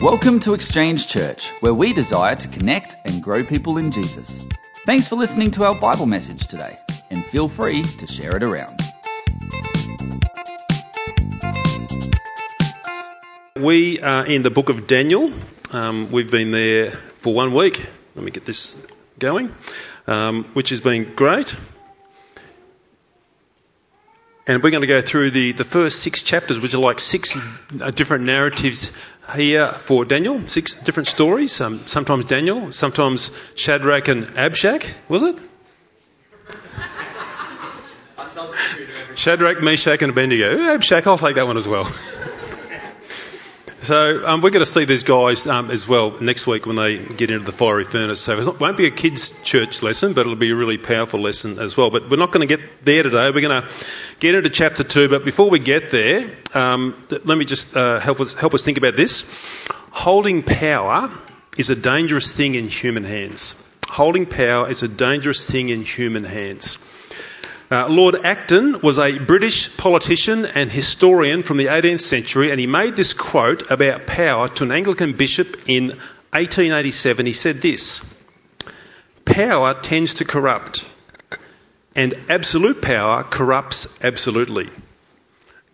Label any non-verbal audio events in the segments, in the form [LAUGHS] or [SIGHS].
Welcome to Exchange Church, where we desire to connect and grow people in Jesus. Thanks for listening to our Bible message today, and feel free to share it around. We are in the book of Daniel. Um, we've been there for one week. Let me get this going, um, which has been great. And we're going to go through the, the first six chapters, which are like six uh, different narratives here for Daniel, six different stories. Um, sometimes Daniel, sometimes Shadrach and Abshak, was it? Shadrach, Meshach, and Abednego. Abshak, I'll take that one as well. So um, we're going to see these guys um, as well next week when they get into the fiery furnace. So it won't be a kids' church lesson, but it'll be a really powerful lesson as well. But we're not going to get there today. We're going to get into chapter two. But before we get there, um, let me just uh, help us help us think about this. Holding power is a dangerous thing in human hands. Holding power is a dangerous thing in human hands. Uh, Lord Acton was a British politician and historian from the 18th century, and he made this quote about power to an Anglican bishop in 1887. He said this Power tends to corrupt, and absolute power corrupts absolutely.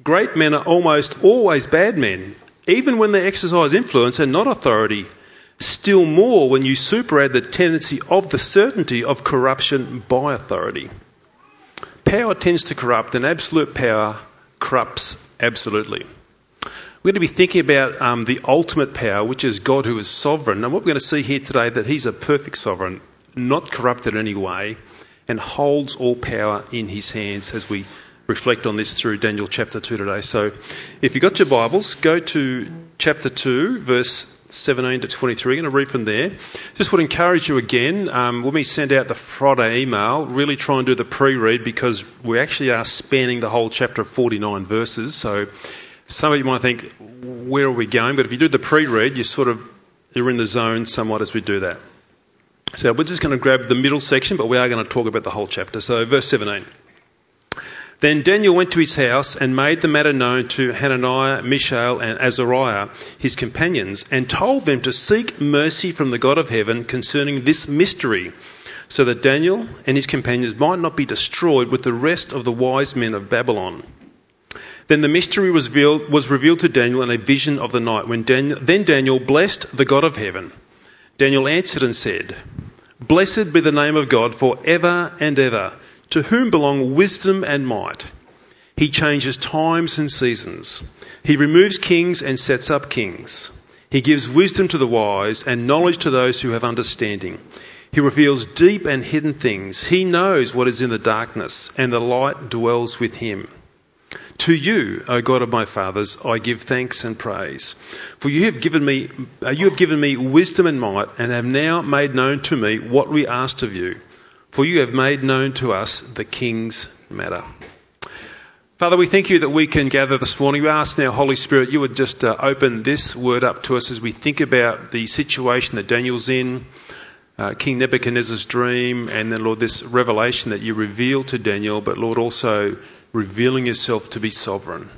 Great men are almost always bad men, even when they exercise influence and not authority. Still more when you superadd the tendency of the certainty of corruption by authority power tends to corrupt, and absolute power corrupts absolutely. We're going to be thinking about um, the ultimate power, which is God who is sovereign. And what we're going to see here today that He's a perfect sovereign, not corrupted in any way, and holds all power in His hands as we reflect on this through Daniel chapter 2 today. So if you've got your Bibles, go to chapter 2, verse 17 to 23. I'm going to read from there. Just would encourage you again, um, when we send out the Friday email, really try and do the pre-read because we actually are spanning the whole chapter of 49 verses. So some of you might think, where are we going? But if you do the pre-read, you sort of, you're in the zone somewhat as we do that. So we're just going to grab the middle section, but we are going to talk about the whole chapter. So verse 17. Then Daniel went to his house and made the matter known to Hananiah, Mishael, and Azariah, his companions, and told them to seek mercy from the God of heaven concerning this mystery, so that Daniel and his companions might not be destroyed with the rest of the wise men of Babylon. Then the mystery was revealed, was revealed to Daniel in a vision of the night. When Daniel, then Daniel blessed the God of heaven. Daniel answered and said, Blessed be the name of God for ever and ever to whom belong wisdom and might. He changes times and seasons. He removes kings and sets up kings. He gives wisdom to the wise and knowledge to those who have understanding. He reveals deep and hidden things. He knows what is in the darkness, and the light dwells with him. To you, O God of my fathers, I give thanks and praise. For you have given me, uh, you have given me wisdom and might, and have now made known to me what we asked of you for you have made known to us the king's matter. Father, we thank you that we can gather this morning. We ask now, Holy Spirit, you would just uh, open this word up to us as we think about the situation that Daniel's in, uh, King Nebuchadnezzar's dream, and then, Lord, this revelation that you reveal to Daniel, but, Lord, also revealing yourself to be sovereign,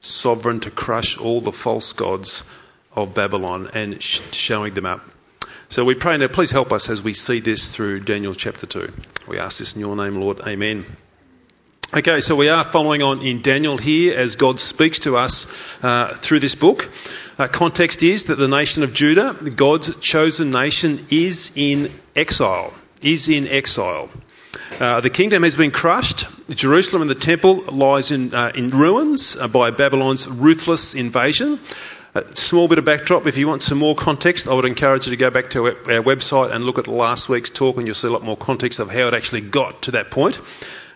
sovereign to crush all the false gods of Babylon and sh- showing them up. So we pray now, please help us as we see this through Daniel chapter 2. We ask this in your name, Lord. Amen. Okay, so we are following on in Daniel here as God speaks to us uh, through this book. Uh, context is that the nation of Judah, God's chosen nation, is in exile. Is in exile. Uh, the kingdom has been crushed. Jerusalem and the temple lies in, uh, in ruins uh, by Babylon's ruthless invasion. A small bit of backdrop. If you want some more context, I would encourage you to go back to our website and look at last week's talk, and you'll see a lot more context of how it actually got to that point.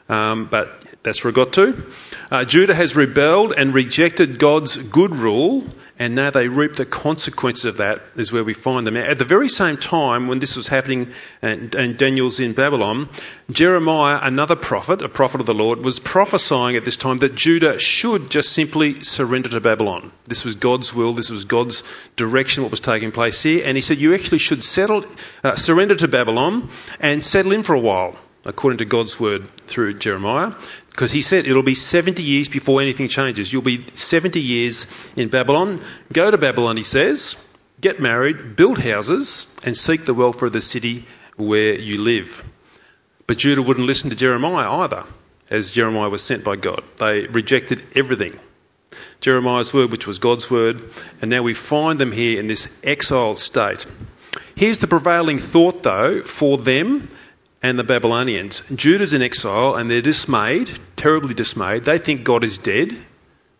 Um, but that's where it got to. Uh, Judah has rebelled and rejected God's good rule, and now they reap the consequences of that, is where we find them. At the very same time, when this was happening and, and Daniel's in Babylon, Jeremiah, another prophet, a prophet of the Lord, was prophesying at this time that Judah should just simply surrender to Babylon. This was God's will, this was God's direction, what was taking place here. And he said, You actually should settle, uh, surrender to Babylon and settle in for a while according to God's word through Jeremiah. Because he said it'll be 70 years before anything changes. You'll be 70 years in Babylon. Go to Babylon, he says, get married, build houses, and seek the welfare of the city where you live. But Judah wouldn't listen to Jeremiah either, as Jeremiah was sent by God. They rejected everything. Jeremiah's word, which was God's word, and now we find them here in this exiled state. Here's the prevailing thought, though, for them and the Babylonians. Judah's in exile and they're dismayed, terribly dismayed. They think God is dead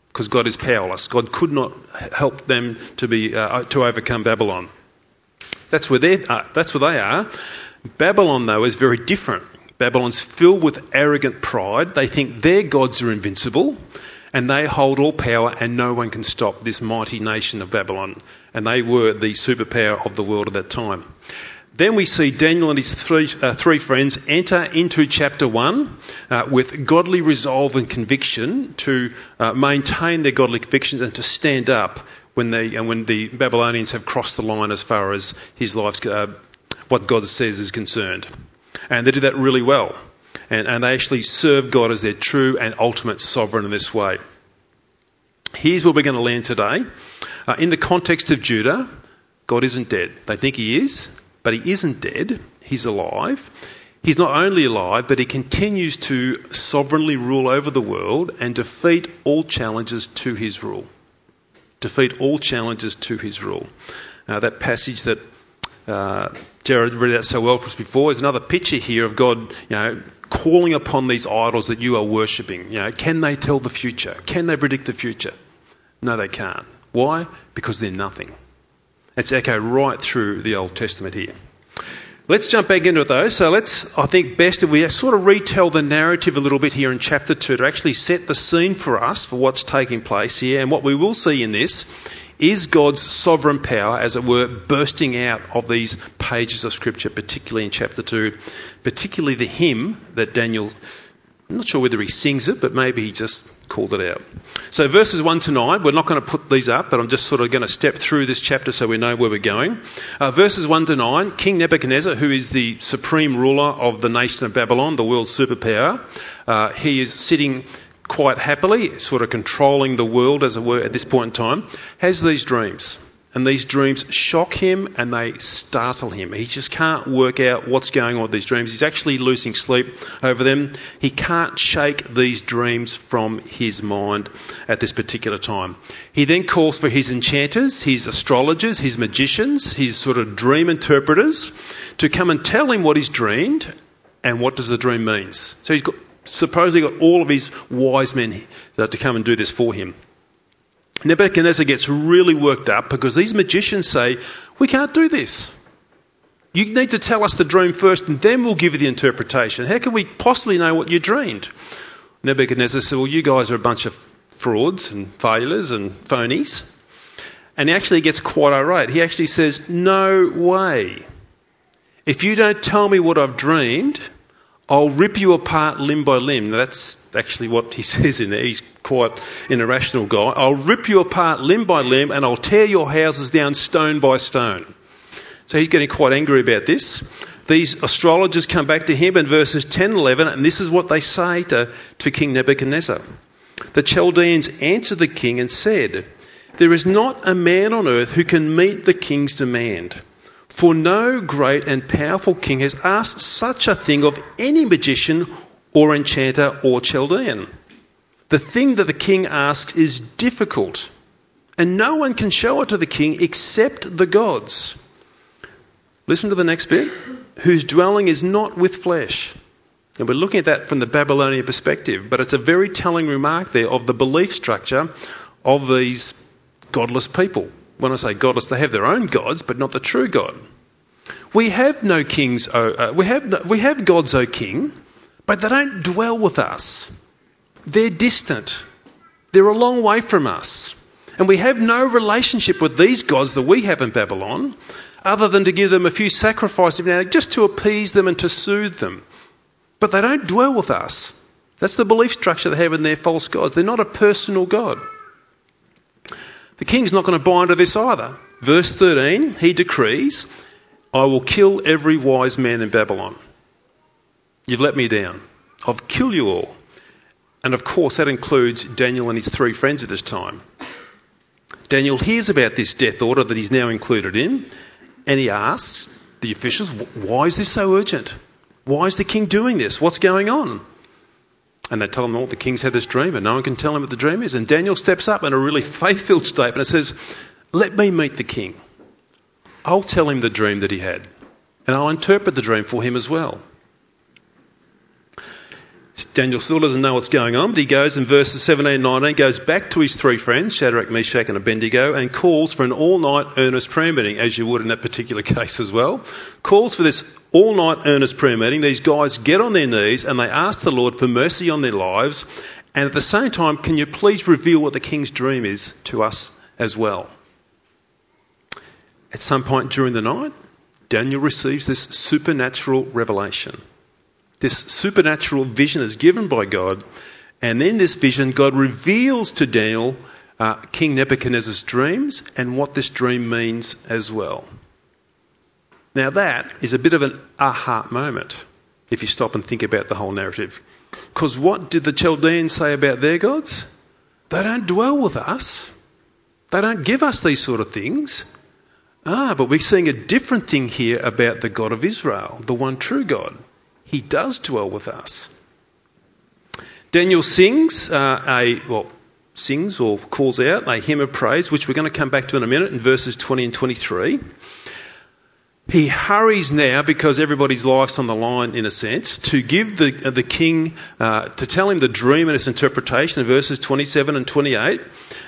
because God is powerless. God could not help them to, be, uh, to overcome Babylon. That's where, they are. that's where they are. Babylon, though, is very different. Babylon's filled with arrogant pride. They think their gods are invincible and they hold all power and no one can stop this mighty nation of Babylon. And they were the superpower of the world at that time. Then we see Daniel and his three, uh, three friends enter into chapter 1 uh, with godly resolve and conviction to uh, maintain their godly convictions and to stand up when, they, uh, when the Babylonians have crossed the line as far as his life's, uh, what God says is concerned. And they do that really well. And, and they actually serve God as their true and ultimate sovereign in this way. Here's where we're going to land today. Uh, in the context of Judah, God isn't dead. They think he is, but he isn't dead, he's alive. He's not only alive, but he continues to sovereignly rule over the world and defeat all challenges to his rule. Defeat all challenges to his rule. Uh, that passage that uh, Jared read out so well for us before is another picture here of God, you know, calling upon these idols that you are worshipping. You know, can they tell the future? Can they predict the future? No, they can't. Why? Because they're nothing. It's echoed right through the Old Testament here. Let's jump back into it though. So let's, I think, best if we sort of retell the narrative a little bit here in chapter 2 to actually set the scene for us for what's taking place here. And what we will see in this is God's sovereign power, as it were, bursting out of these pages of Scripture, particularly in chapter 2, particularly the hymn that Daniel I'm not sure whether he sings it, but maybe he just called it out. So, verses 1 to 9, we're not going to put these up, but I'm just sort of going to step through this chapter so we know where we're going. Uh, verses 1 to 9, King Nebuchadnezzar, who is the supreme ruler of the nation of Babylon, the world's superpower, uh, he is sitting quite happily, sort of controlling the world, as it were, at this point in time, has these dreams. And these dreams shock him and they startle him. He just can't work out what's going on with these dreams. He's actually losing sleep over them. He can't shake these dreams from his mind at this particular time. He then calls for his enchanters, his astrologers, his magicians, his sort of dream interpreters to come and tell him what he's dreamed and what does the dream means. So he's got, supposedly got all of his wise men to come and do this for him. Nebuchadnezzar gets really worked up because these magicians say, We can't do this. You need to tell us the dream first and then we'll give you the interpretation. How can we possibly know what you dreamed? Nebuchadnezzar said, Well, you guys are a bunch of frauds and failures and phonies. And he actually gets quite irate. He actually says, No way. If you don't tell me what I've dreamed, I'll rip you apart limb by limb. Now, that's actually what he [LAUGHS] says in there. He's quite an irrational guy. I'll rip you apart limb by limb and I'll tear your houses down stone by stone. So he's getting quite angry about this. These astrologers come back to him in verses 10 and 11, and this is what they say to, to King Nebuchadnezzar. The Chaldeans answered the king and said, There is not a man on earth who can meet the king's demand. For no great and powerful king has asked such a thing of any magician or enchanter or Chaldean. The thing that the king asks is difficult, and no one can show it to the king except the gods. Listen to the next bit whose dwelling is not with flesh. And we're looking at that from the Babylonian perspective, but it's a very telling remark there of the belief structure of these godless people when I say godless, they have their own gods, but not the true God. We have no kings, uh, we, have no, we have gods, O king, but they don't dwell with us. They're distant. They're a long way from us. And we have no relationship with these gods that we have in Babylon other than to give them a few sacrifices now just to appease them and to soothe them. But they don't dwell with us. That's the belief structure they have in their false gods. They're not a personal God. The king's not going to buy into this either. Verse 13, he decrees, I will kill every wise man in Babylon. You've let me down. I'll kill you all. And of course, that includes Daniel and his three friends at this time. Daniel hears about this death order that he's now included in, and he asks the officials, Why is this so urgent? Why is the king doing this? What's going on? And they tell him, "Well, the king's had this dream, and no one can tell him what the dream is. And Daniel steps up in a really faith filled statement and says, Let me meet the king. I'll tell him the dream that he had, and I'll interpret the dream for him as well. Daniel still doesn't know what's going on, but he goes in verses 17 and 19, goes back to his three friends, Shadrach, Meshach, and Abednego, and calls for an all night earnest prayer meeting, as you would in that particular [LAUGHS] case as well. Calls for this all night earnest prayer meeting. These guys get on their knees and they ask the Lord for mercy on their lives. And at the same time, can you please reveal what the king's dream is to us as well? At some point during the night, Daniel receives this supernatural revelation. This supernatural vision is given by God, and in this vision, God reveals to Daniel uh, King Nebuchadnezzar's dreams and what this dream means as well. Now, that is a bit of an aha moment if you stop and think about the whole narrative. Because what did the Chaldeans say about their gods? They don't dwell with us, they don't give us these sort of things. Ah, but we're seeing a different thing here about the God of Israel, the one true God. He does dwell with us. Daniel sings uh, a, well, sings or calls out a hymn of praise, which we're going to come back to in a minute in verses 20 and 23. He hurries now because everybody's life's on the line, in a sense, to give the, the king, uh, to tell him the dream and its interpretation in verses 27 and 28.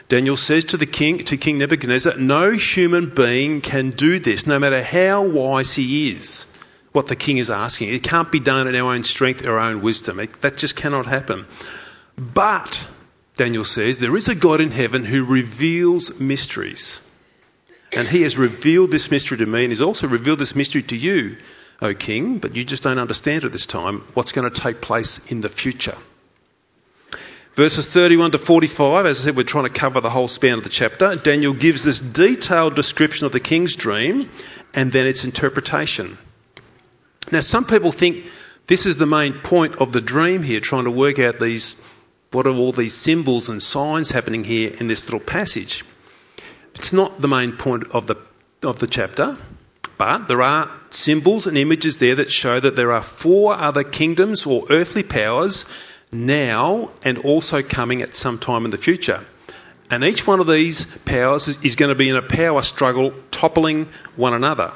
Daniel says to the king, to King Nebuchadnezzar, no human being can do this, no matter how wise he is what the king is asking. It can't be done in our own strength our own wisdom. It, that just cannot happen. But, Daniel says, there is a God in heaven who reveals mysteries. And he has revealed this mystery to me, and he's also revealed this mystery to you, O king, but you just don't understand at this time what's going to take place in the future. Verses 31 to 45, as I said, we're trying to cover the whole span of the chapter. Daniel gives this detailed description of the king's dream and then its interpretation. Now, some people think this is the main point of the dream here, trying to work out these what are all these symbols and signs happening here in this little passage. It's not the main point of the of the chapter, but there are symbols and images there that show that there are four other kingdoms or earthly powers now and also coming at some time in the future. And each one of these powers is going to be in a power struggle toppling one another.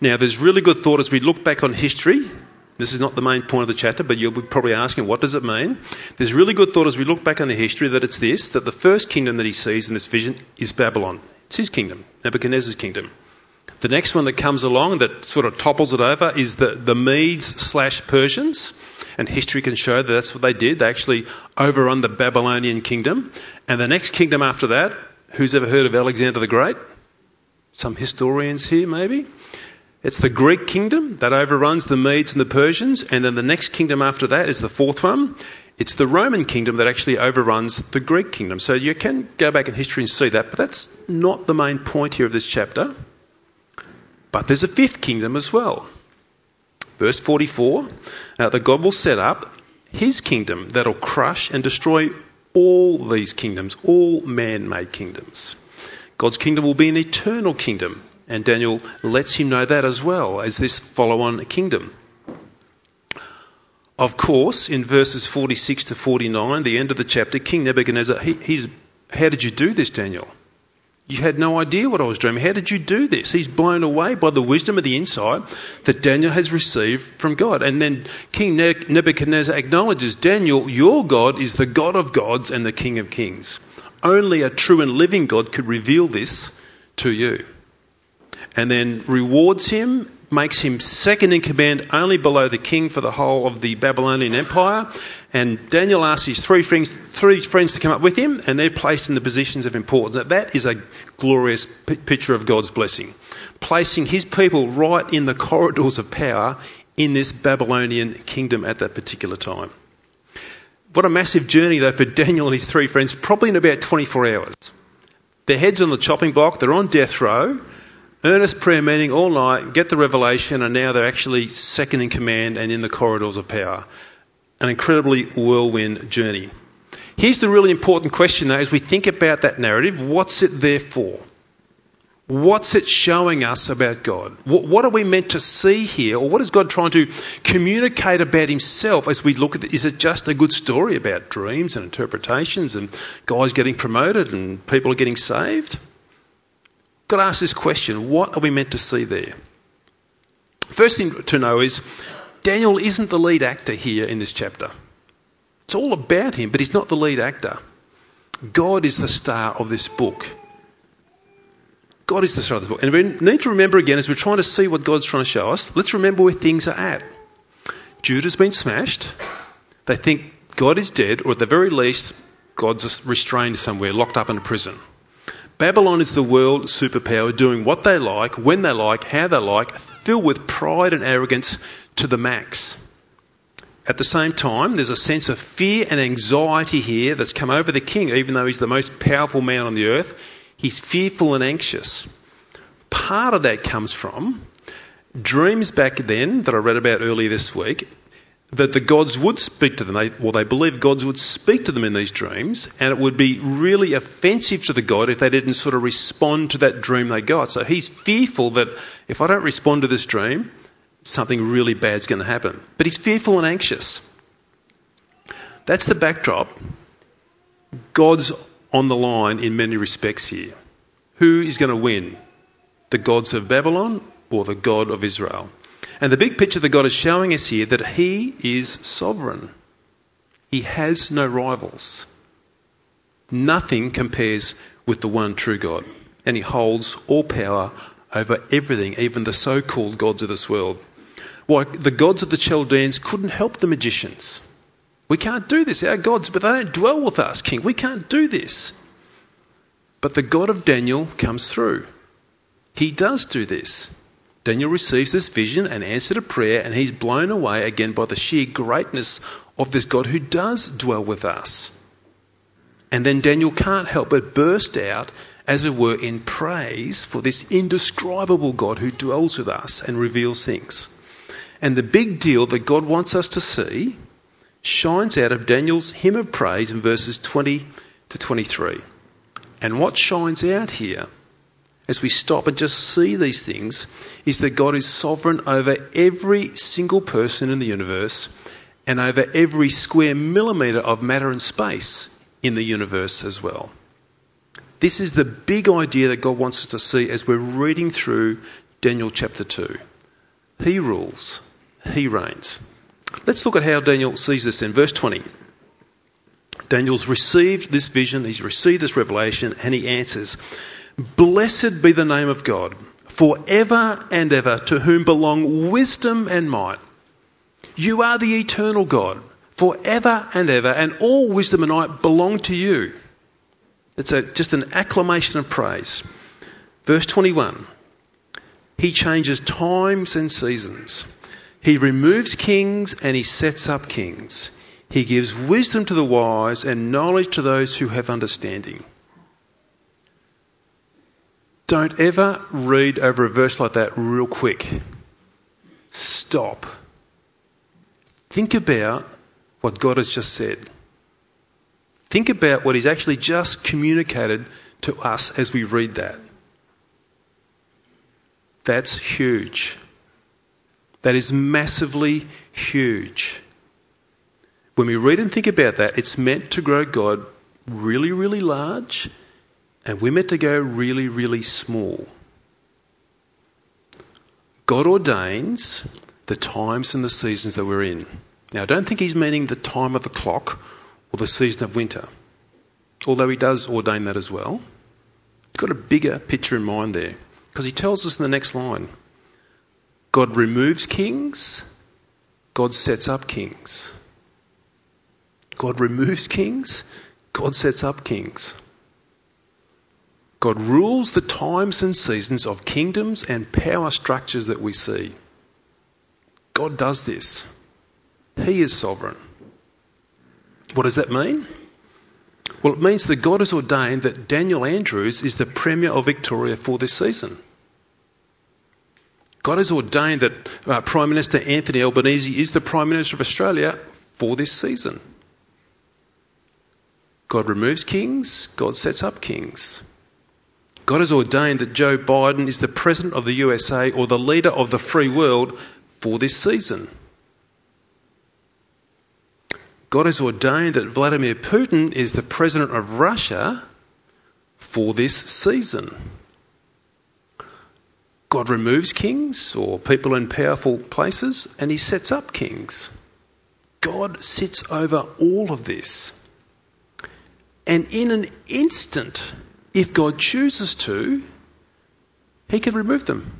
Now, there's really good thought as we look back on history. This is not the main point of the chapter, but you'll be probably asking, what does it mean? There's really good thought as we look back on the history that it's this that the first kingdom that he sees in this vision is Babylon. It's his kingdom, Nebuchadnezzar's kingdom. The next one that comes along that sort of topples it over is the, the Medes slash Persians. And history can show that that's what they did. They actually overrun the Babylonian kingdom. And the next kingdom after that, who's ever heard of Alexander the Great? Some historians here, maybe? It's the Greek kingdom that overruns the Medes and the Persians, and then the next kingdom after that is the fourth one. It's the Roman kingdom that actually overruns the Greek kingdom. So you can go back in history and see that, but that's not the main point here of this chapter. But there's a fifth kingdom as well. Verse 44 uh, that God will set up his kingdom that'll crush and destroy all these kingdoms, all man made kingdoms. God's kingdom will be an eternal kingdom and Daniel lets him know that as well as this follow on kingdom. Of course, in verses 46 to 49, the end of the chapter, King Nebuchadnezzar, he, he's, how did you do this, Daniel? You had no idea what I was dreaming. How did you do this? He's blown away by the wisdom and the insight that Daniel has received from God. And then King Nebuchadnezzar acknowledges Daniel, your God is the God of gods and the King of kings. Only a true and living God could reveal this to you and then rewards him, makes him second in command only below the king for the whole of the Babylonian Empire. And Daniel asks his three friends, three friends to come up with him, and they're placed in the positions of importance. That is a glorious p- picture of God's blessing. Placing his people right in the corridors of power in this Babylonian kingdom at that particular time. What a massive journey, though, for Daniel and his three friends, probably in about 24 hours. Their heads on the chopping block, they're on death row, earnest prayer meeting all night, get the revelation, and now they're actually second in command and in the corridors of power. an incredibly whirlwind journey. Here's the really important question though, as we think about that narrative what's it there for? What's it showing us about God? What, are we meant to see here? Or what is God trying to communicate about Himself as we look at it? Is it just a good story about dreams and interpretations and guys getting promoted and people are getting saved? Got to ask this question what are we meant to see there? First thing to know is Daniel isn't the lead actor here in this chapter. It's all about him, but he's not the lead actor. God is the star of this book. God is the star of the book. And we need to remember again, as we're trying to see what God's trying to show us, let's remember where things are at. Judah's been smashed. They think God is dead, or at the very least, God's restrained somewhere, locked up in a prison. Babylon is the world superpower doing what they like, when they like, how they like, filled with pride and arrogance to the max. At the same time, there's a sense of fear and anxiety here that's come over the king, even though he's the most powerful man on the earth. He's fearful and anxious. Part of that comes from dreams back then that I read about earlier this week that the gods would speak to them. They, well, they believed gods would speak to them in these dreams, and it would be really offensive to the god if they didn't sort of respond to that dream they got. So he's fearful that if I don't respond to this dream, something really bad's going to happen. But he's fearful and anxious. That's the backdrop. God's on the line in many respects here. Who is going to win? The gods of Babylon or the God of Israel? And the big picture that God is showing us here that He is sovereign. He has no rivals. Nothing compares with the one true God. And He holds all power over everything, even the so called gods of this world. Why, the gods of the Chaldeans couldn't help the magicians. We can't do this. Our gods, but they don't dwell with us, King. We can't do this. But the God of Daniel comes through. He does do this. Daniel receives this vision and answer to prayer, and he's blown away again by the sheer greatness of this God who does dwell with us. And then Daniel can't help but burst out, as it were, in praise for this indescribable God who dwells with us and reveals things. And the big deal that God wants us to see shines out of Daniel's hymn of praise in verses 20 to 23. And what shines out here, as we stop and just see these things, is that God is sovereign over every single person in the universe and over every square millimetre of matter and space in the universe as well. This is the big idea that God wants us to see as we're reading through Daniel chapter 2. He rules, He reigns. Let's look at how Daniel sees this in verse 20. Daniel's received this vision, he's received this revelation, and he answers, Blessed be the name of God, forever and ever, to whom belong wisdom and might. You are the eternal God, forever and ever, and all wisdom and might belong to you. It's a, just an acclamation of praise. Verse 21 He changes times and seasons. He removes kings and he sets up kings. He gives wisdom to the wise and knowledge to those who have understanding. Don't ever read over a verse like that real quick. Stop. Think about what God has just said. Think about what He's actually just communicated to us as we read that. That's huge. That is massively huge. When we read and think about that, it's meant to grow God really, really large, and we're meant to go really, really small. God ordains the times and the seasons that we're in. Now, I don't think he's meaning the time of the clock or the season of winter, although he does ordain that as well. He's got a bigger picture in mind there, because he tells us in the next line God removes kings, God sets up kings. God removes kings, God sets up kings. God rules the times and seasons of kingdoms and power structures that we see. God does this. He is sovereign. What does that mean? Well, it means that God has ordained that Daniel Andrews is the Premier of Victoria for this season. God has ordained that uh, Prime Minister Anthony Albanese is the Prime Minister of Australia for this season. God removes kings, God sets up kings. God has ordained that Joe Biden is the president of the USA or the leader of the free world for this season. God has ordained that Vladimir Putin is the president of Russia for this season. God removes kings or people in powerful places and he sets up kings. God sits over all of this. And in an instant, if God chooses to, he can remove them.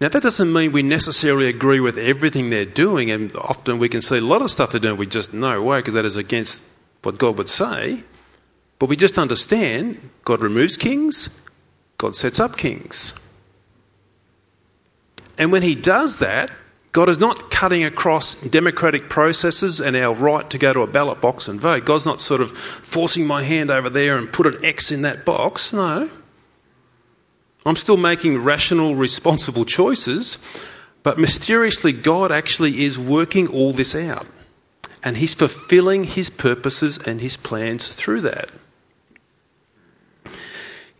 Now, that doesn't mean we necessarily agree with everything they're doing, and often we can see a lot of stuff they're doing we just know why, because that is against what God would say. But we just understand God removes kings, God sets up kings. And when He does that, God is not cutting across democratic processes and our right to go to a ballot box and vote. God's not sort of forcing my hand over there and put an X in that box. No. I'm still making rational, responsible choices, but mysteriously, God actually is working all this out. And He's fulfilling His purposes and His plans through that.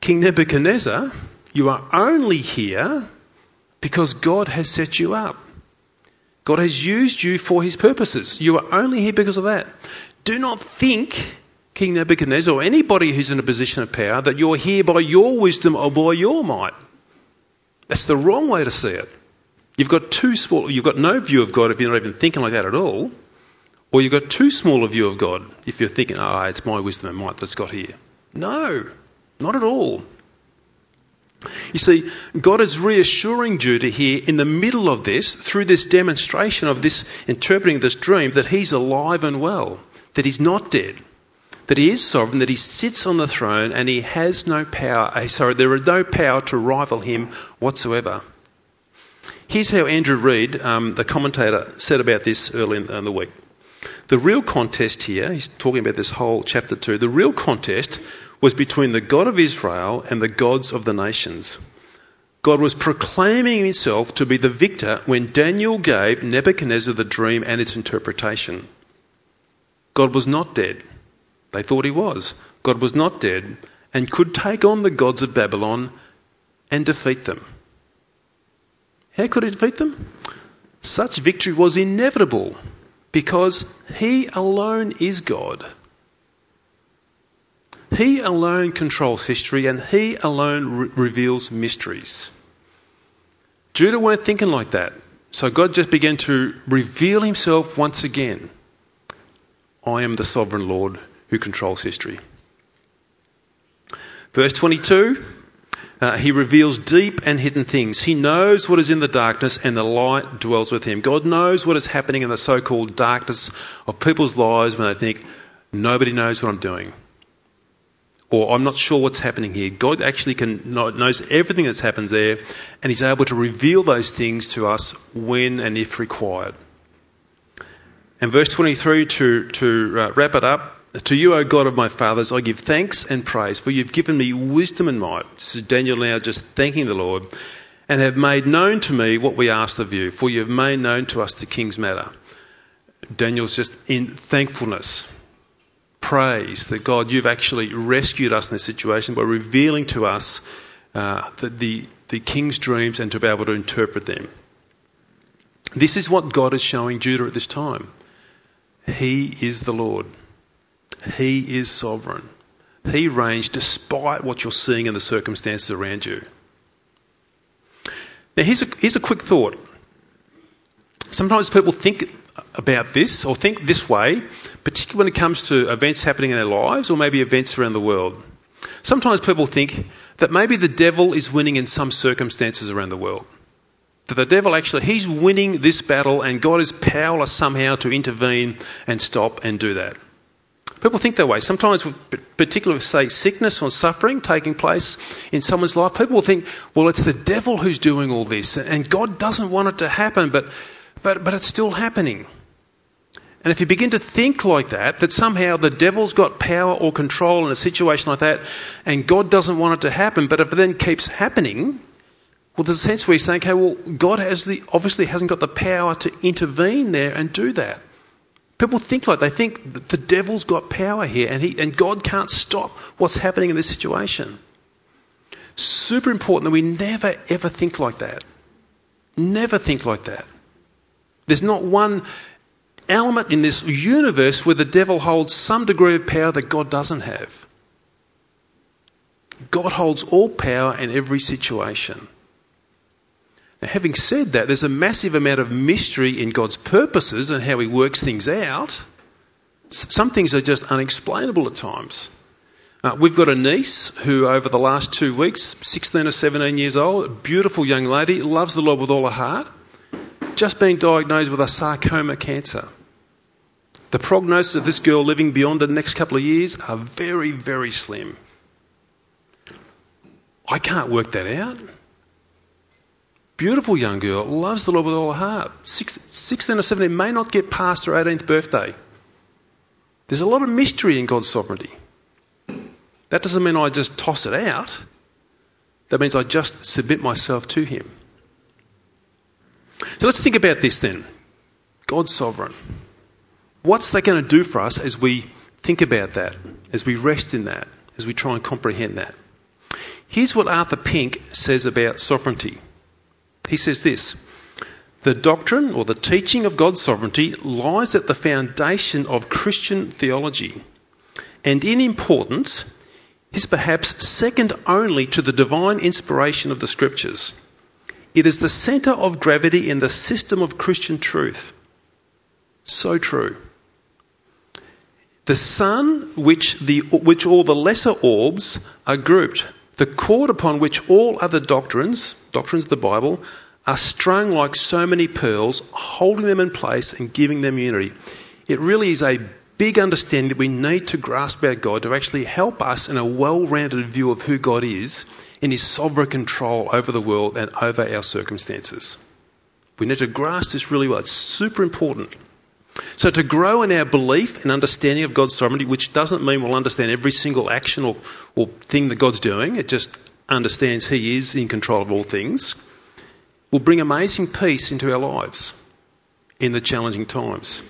King Nebuchadnezzar, you are only here because God has set you up. God has used you for His purposes. You are only here because of that. Do not think King Nebuchadnezzar or anybody who's in a position of power that you're here by your wisdom or by your might. That's the wrong way to see it. You've got too small, you've got no view of God if you're not even thinking like that at all, or you've got too small a view of God if you're thinking, ah, oh, it's my wisdom and might that's got here. No, not at all. You see, God is reassuring Judah here in the middle of this, through this demonstration of this interpreting this dream, that he's alive and well, that he's not dead that he is sovereign, that he sits on the throne and he has no power, eh, sorry, there is no power to rival him whatsoever. Here's how Andrew Reid, um, the commentator, said about this early in, in the week. The real contest here, he's talking about this whole chapter 2, the real contest was between the God of Israel and the gods of the nations. God was proclaiming himself to be the victor when Daniel gave Nebuchadnezzar the dream and its interpretation. God was not dead. They thought he was. God was not dead and could take on the gods of Babylon and defeat them. How could he defeat them? Such victory was inevitable because he alone is God. He alone controls history and he alone re- reveals mysteries. Judah weren't thinking like that. So God just began to reveal himself once again. I am the sovereign Lord who controls history. Verse 22 uh, he reveals deep and hidden things. He knows what is in the darkness, and the light dwells with him. God knows what is happening in the so called darkness of people's lives when they think, nobody knows what I'm doing. Or I'm not sure what's happening here. God actually can, knows everything that's happened there, and He's able to reveal those things to us when and if required. And verse 23 to, to uh, wrap it up to you, O God of my fathers, I give thanks and praise, for you've given me wisdom and might. So Daniel now just thanking the Lord, and have made known to me what we asked of you, for you have made known to us the king's matter. Daniel's just in thankfulness, praise that God, you've actually rescued us in this situation by revealing to us uh, the, the, the king's dreams and to be able to interpret them. This is what God is showing Judah at this time. He is the Lord. He is sovereign. He reigns despite what you're seeing in the circumstances around you. Now, here's a, here's a quick thought. Sometimes people think about this or think this way, particularly when it comes to events happening in our lives or maybe events around the world. Sometimes people think that maybe the devil is winning in some circumstances around the world. That the devil actually, he's winning this battle and God is powerless somehow to intervene and stop and do that. People think that way. Sometimes, particularly, say, sickness or suffering taking place in someone's life, people will think, well, it's the devil who's doing all this, and God doesn't want it to happen, but, but, but it's still happening. And if you begin to think like that, that somehow the devil's got power or control in a situation like that, and God doesn't want it to happen, but if it then keeps happening, well, there's a sense where you're saying, okay, well, God has the, obviously hasn't got the power to intervene there and do that. People think like they think the devil's got power here and, he, and God can't stop what's happening in this situation. Super important that we never ever think like that. Never think like that. There's not one element in this universe where the devil holds some degree of power that God doesn't have. God holds all power in every situation. Now, having said that, there's a massive amount of mystery in God's purposes and how He works things out. Some things are just unexplainable at times. Uh, we've got a niece who, over the last two weeks, 16 or 17 years old, beautiful young lady, loves the Lord with all her heart, just been diagnosed with a sarcoma cancer. The prognosis of this girl living beyond the next couple of years are very, very slim. I can't work that out. Beautiful young girl, loves the Lord with all her heart. 16 or 17 may not get past her 18th birthday. There's a lot of mystery in God's sovereignty. That doesn't mean I just toss it out. That means I just submit myself to Him. So let's think about this then. God's sovereign. What's that going to do for us as we think about that, as we rest in that, as we try and comprehend that? Here's what Arthur Pink says about sovereignty. He says this The doctrine or the teaching of God's sovereignty lies at the foundation of Christian theology, and in importance is perhaps second only to the divine inspiration of the Scriptures. It is the centre of gravity in the system of Christian truth. So true. The sun, which, the, which all the lesser orbs are grouped, the cord upon which all other doctrines, doctrines of the Bible, are strung like so many pearls, holding them in place and giving them unity. It really is a big understanding that we need to grasp our God to actually help us in a well rounded view of who God is in his sovereign control over the world and over our circumstances. We need to grasp this really well. It's super important. So, to grow in our belief and understanding of God's sovereignty, which doesn't mean we'll understand every single action or, or thing that God's doing, it just understands He is in control of all things, will bring amazing peace into our lives in the challenging times.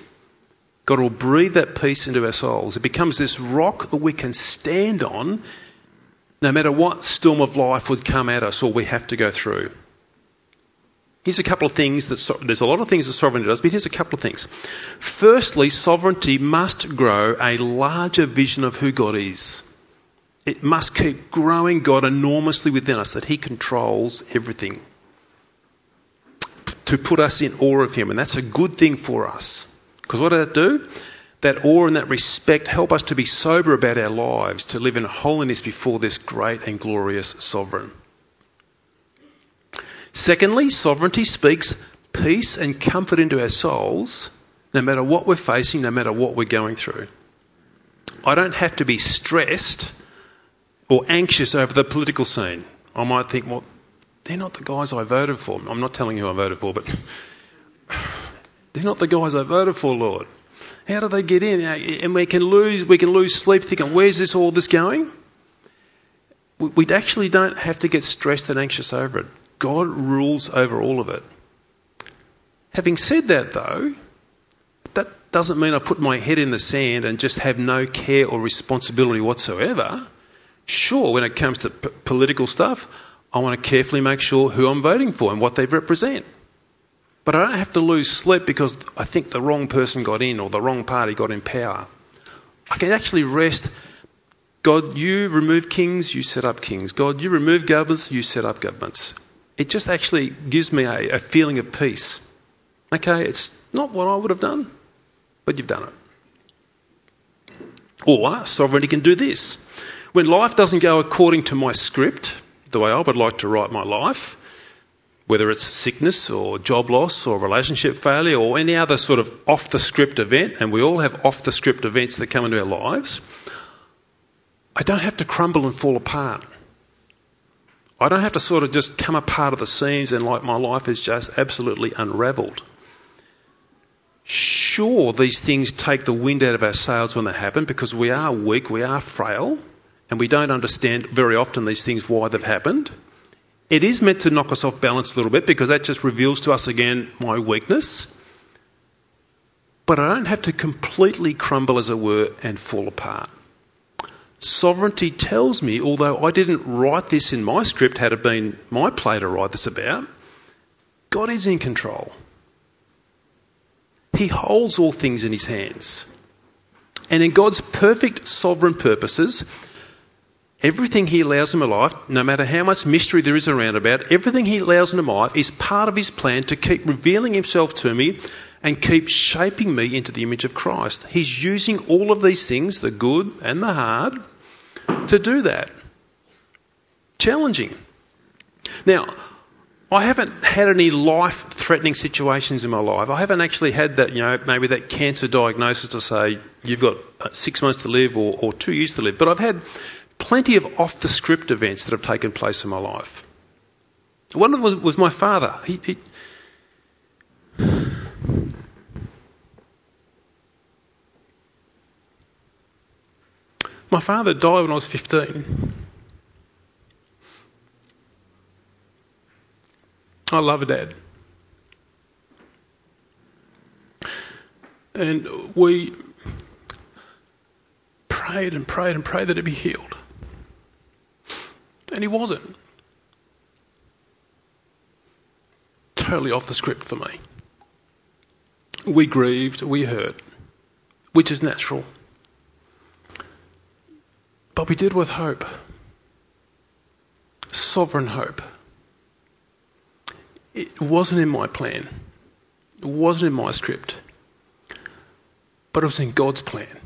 God will breathe that peace into our souls. It becomes this rock that we can stand on no matter what storm of life would come at us or we have to go through. Here's a couple of things that there's a lot of things that sovereignty does, but here's a couple of things. Firstly, sovereignty must grow a larger vision of who God is. It must keep growing God enormously within us, that He controls everything. To put us in awe of Him, and that's a good thing for us. Because what does that do? That awe and that respect help us to be sober about our lives, to live in holiness before this great and glorious sovereign. Secondly, sovereignty speaks peace and comfort into our souls no matter what we're facing, no matter what we're going through. I don't have to be stressed or anxious over the political scene. I might think, well, they're not the guys I voted for. I'm not telling you who I voted for, but [SIGHS] they're not the guys I voted for, Lord. How do they get in? Uh, and we can lose, we can lose sleep thinking, where's this all this going? We actually don't have to get stressed and anxious over it. God rules over all of it. Having said that, though, that doesn't mean I put my head in the sand and just have no care or responsibility whatsoever. Sure, when it comes to p- political stuff, I want to carefully make sure who I'm voting for and what they represent. But I don't have to lose sleep because I think the wrong person got in or the wrong party got in power. I can actually rest. God, you remove kings, you set up kings. God, you remove governments, you set up governments it just actually gives me a, a feeling of peace. Okay, it's not what I would have done, but you've done it. Or sovereignty can do this. When life doesn't go according to my script, the way I would like to write my life, whether it's sickness or job loss or relationship failure or any other sort of off the script event, and we all have off the script events that come into our lives, I don't have to crumble and fall apart. I don't have to sort of just come apart of the seams and like my life is just absolutely unravelled. Sure, these things take the wind out of our sails when they happen because we are weak, we are frail, and we don't understand very often these things why they've happened. It is meant to knock us off balance a little bit because that just reveals to us again my weakness. but I don't have to completely crumble, as it were, and fall apart. Sovereignty tells me, although I didn't write this in my script, had it been my play to write this about, God is in control. He holds all things in his hands. And in God's perfect sovereign purposes, everything he allows in my life, no matter how much mystery there is around about, everything he allows in my life is part of his plan to keep revealing himself to me and keep shaping me into the image of Christ. He's using all of these things, the good and the hard, to do that. Challenging. Now, I haven't had any life threatening situations in my life. I haven't actually had that, you know, maybe that cancer diagnosis to say you've got uh, six months to live or, or two years to live. But I've had plenty of off the script events that have taken place in my life. One of them was, was my father. He, he, My father died when I was 15. I love dad. And we prayed and prayed and prayed that he'd be healed. And he wasn't. Totally off the script for me. We grieved, we hurt, which is natural. But we did with hope. Sovereign hope. It wasn't in my plan. It wasn't in my script. But it was in God's plan.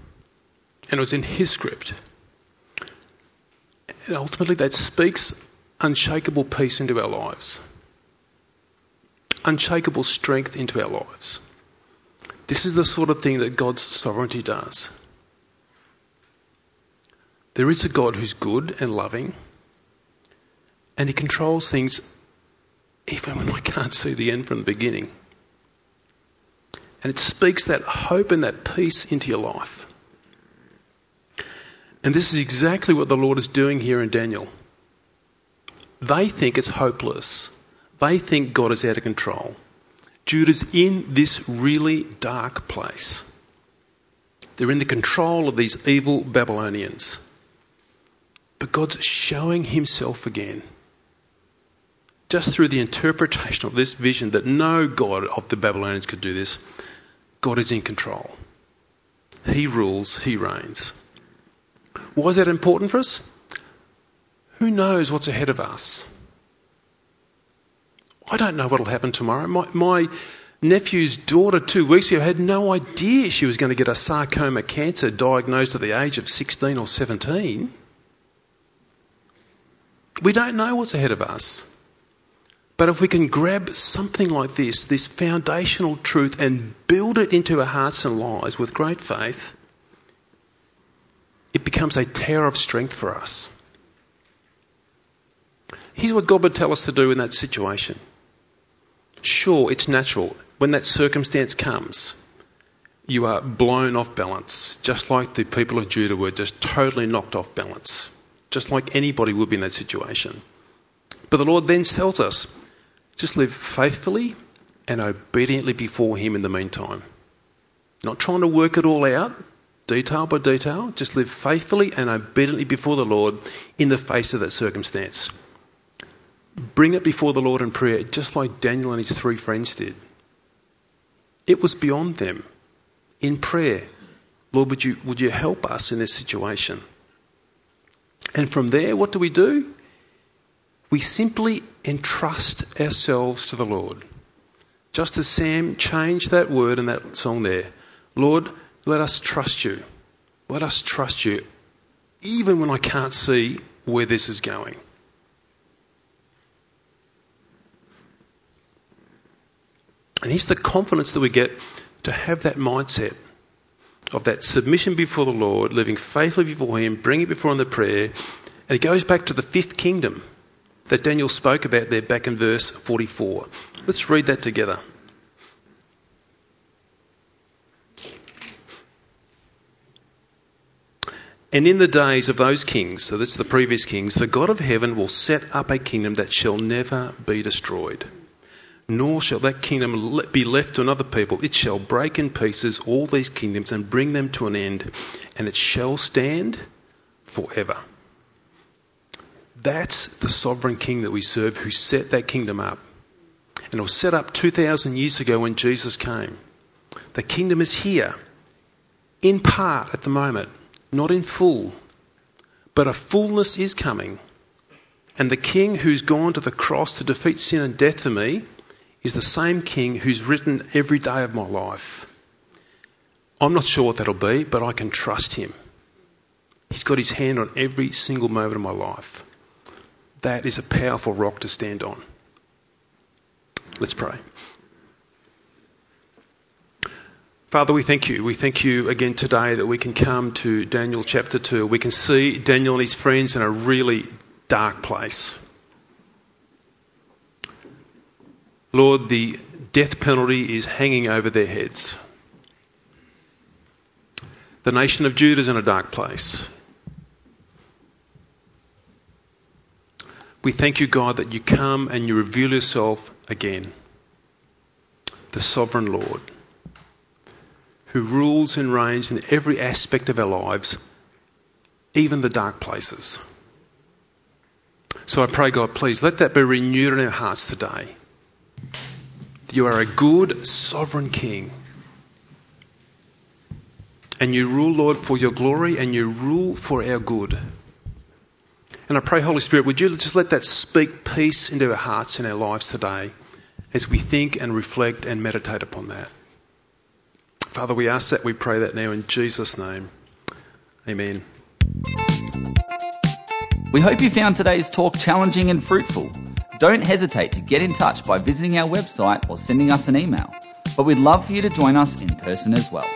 And it was in His script. And ultimately, that speaks unshakable peace into our lives, unshakable strength into our lives. This is the sort of thing that God's sovereignty does. There is a God who's good and loving, and He controls things even when I can't see the end from the beginning. And it speaks that hope and that peace into your life. And this is exactly what the Lord is doing here in Daniel. They think it's hopeless. They think God is out of control. Judah's in this really dark place. They're in the control of these evil Babylonians. But God's showing himself again. Just through the interpretation of this vision that no God of the Babylonians could do this, God is in control. He rules, He reigns. Why is that important for us? Who knows what's ahead of us? I don't know what will happen tomorrow. My, my nephew's daughter two weeks ago had no idea she was going to get a sarcoma cancer diagnosed at the age of 16 or 17. We don't know what's ahead of us. But if we can grab something like this, this foundational truth, and build it into our hearts and lives with great faith, it becomes a tower of strength for us. Here's what God would tell us to do in that situation. Sure, it's natural. When that circumstance comes, you are blown off balance, just like the people of Judah were just totally knocked off balance just like anybody would be in that situation. But the Lord then tells us just live faithfully and obediently before Him in the meantime. Not trying to work it all out, detail by detail, just live faithfully and obediently before the Lord in the face of that circumstance. Bring it before the Lord in prayer, just like Daniel and his three friends did. It was beyond them. In prayer, Lord, would you, would you help us in this situation? And from there, what do we do? We simply entrust ourselves to the Lord. Just as Sam changed that word in that song there Lord, let us trust you. Let us trust you, even when I can't see where this is going. And here's the confidence that we get to have that mindset of that submission before the Lord, living faithfully before Him, bringing it before Him the prayer. And it goes back to the fifth kingdom that Daniel spoke about there back in verse 44. Let's read that together. And in the days of those kings, so that's the previous kings, the God of heaven will set up a kingdom that shall never be destroyed, nor shall that kingdom be left to another people. It shall break in pieces all these kingdoms and bring them to an end, and it shall stand forever. That's the sovereign king that we serve who set that kingdom up. And it was set up 2,000 years ago when Jesus came. The kingdom is here, in part at the moment, not in full, but a fullness is coming. And the king who's gone to the cross to defeat sin and death for me is the same king who's written every day of my life. I'm not sure what that'll be, but I can trust him. He's got his hand on every single moment of my life. That is a powerful rock to stand on. Let's pray. Father, we thank you. We thank you again today that we can come to Daniel chapter 2. We can see Daniel and his friends in a really dark place. Lord, the death penalty is hanging over their heads. The nation of Judah is in a dark place. We thank you, God, that you come and you reveal yourself again. The sovereign Lord, who rules and reigns in every aspect of our lives, even the dark places. So I pray, God, please let that be renewed in our hearts today. You are a good, sovereign King. And you rule, Lord, for your glory and you rule for our good. And I pray, Holy Spirit, would you just let that speak peace into our hearts and our lives today as we think and reflect and meditate upon that. Father, we ask that, we pray that now in Jesus' name. Amen. We hope you found today's talk challenging and fruitful. Don't hesitate to get in touch by visiting our website or sending us an email. But we'd love for you to join us in person as well.